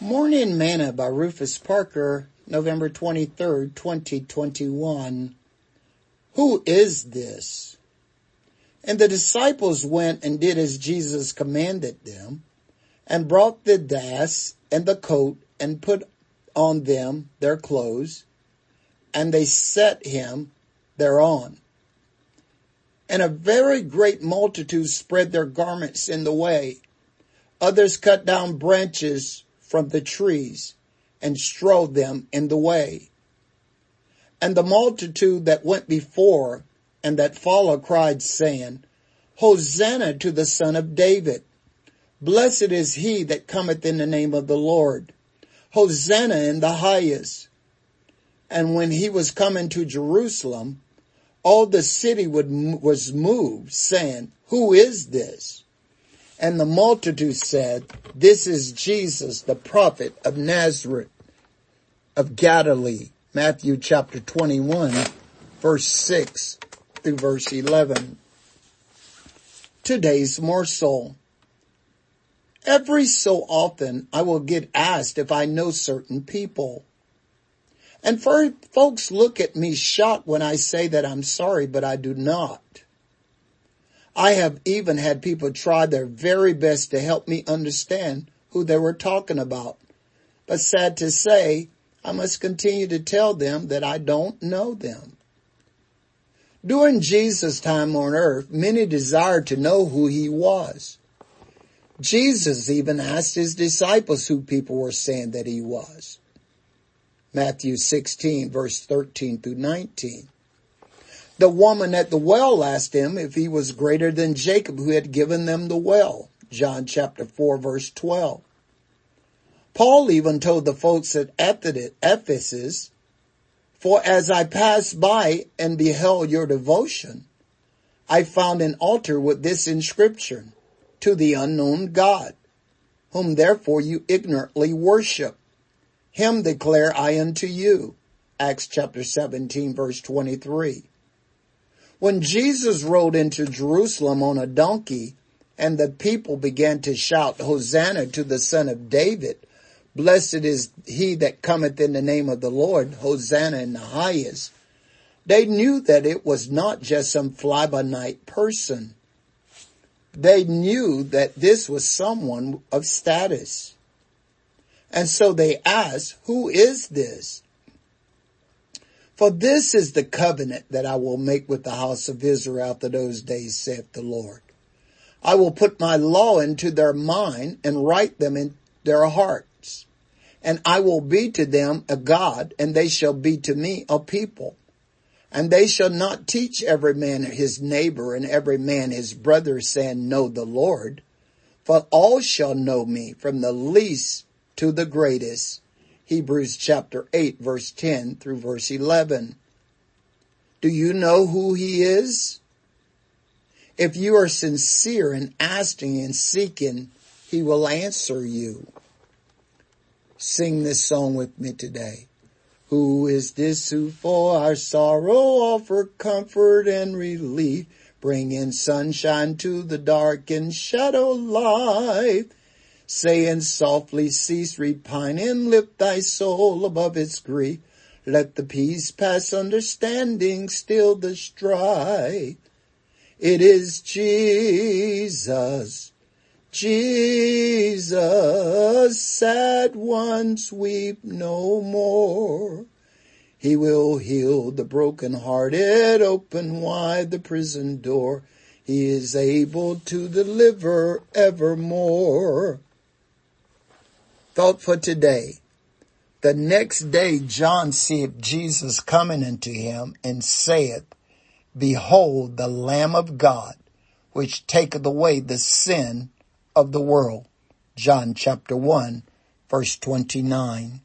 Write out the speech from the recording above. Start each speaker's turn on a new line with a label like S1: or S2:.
S1: Morning Manna by Rufus Parker, November 23rd, 2021. Who is this? And the disciples went and did as Jesus commanded them and brought the das and the coat and put on them their clothes and they set him thereon. And a very great multitude spread their garments in the way. Others cut down branches from the trees and strode them in the way. And the multitude that went before and that followed cried saying, Hosanna to the son of David. Blessed is he that cometh in the name of the Lord. Hosanna in the highest. And when he was coming to Jerusalem, all the city would, was moved saying, who is this? And the multitude said, this is Jesus, the prophet of Nazareth of Galilee. Matthew chapter 21 verse 6 through verse 11. Today's morsel. Every so often I will get asked if I know certain people. And for folks look at me shocked when I say that I'm sorry, but I do not. I have even had people try their very best to help me understand who they were talking about. But sad to say, I must continue to tell them that I don't know them. During Jesus' time on earth, many desired to know who he was. Jesus even asked his disciples who people were saying that he was. Matthew 16 verse 13 through 19. The woman at the well asked him if he was greater than Jacob who had given them the well. John chapter 4 verse 12. Paul even told the folks at Ephesus, for as I passed by and beheld your devotion, I found an altar with this inscription, to the unknown God, whom therefore you ignorantly worship. Him declare I unto you. Acts chapter 17 verse 23. When Jesus rode into Jerusalem on a donkey and the people began to shout, Hosanna to the son of David, blessed is he that cometh in the name of the Lord, Hosanna in the highest. They knew that it was not just some fly by night person. They knew that this was someone of status. And so they asked, who is this? For this is the covenant that I will make with the house of Israel after those days, saith the Lord. I will put my law into their mind and write them in their hearts. And I will be to them a God, and they shall be to me a people. And they shall not teach every man his neighbor and every man his brother, saying, Know the Lord. For all shall know me, from the least to the greatest. Hebrews chapter 8 verse 10 through verse 11. Do you know who he is? If you are sincere in asking and seeking, he will answer you. Sing this song with me today. Who is this who for our sorrow offer comfort and relief, bringing sunshine to the dark and shadow life? Saying softly cease repining, lift thy soul above its grief. Let the peace pass understanding, still the strife. It is Jesus, Jesus, sad ones weep no more. He will heal the broken-hearted, open wide the prison door. He is able to deliver evermore. Thought for today. The next day John seeth Jesus coming unto him and saith, Behold the Lamb of God, which taketh away the sin of the world. John chapter 1 verse 29.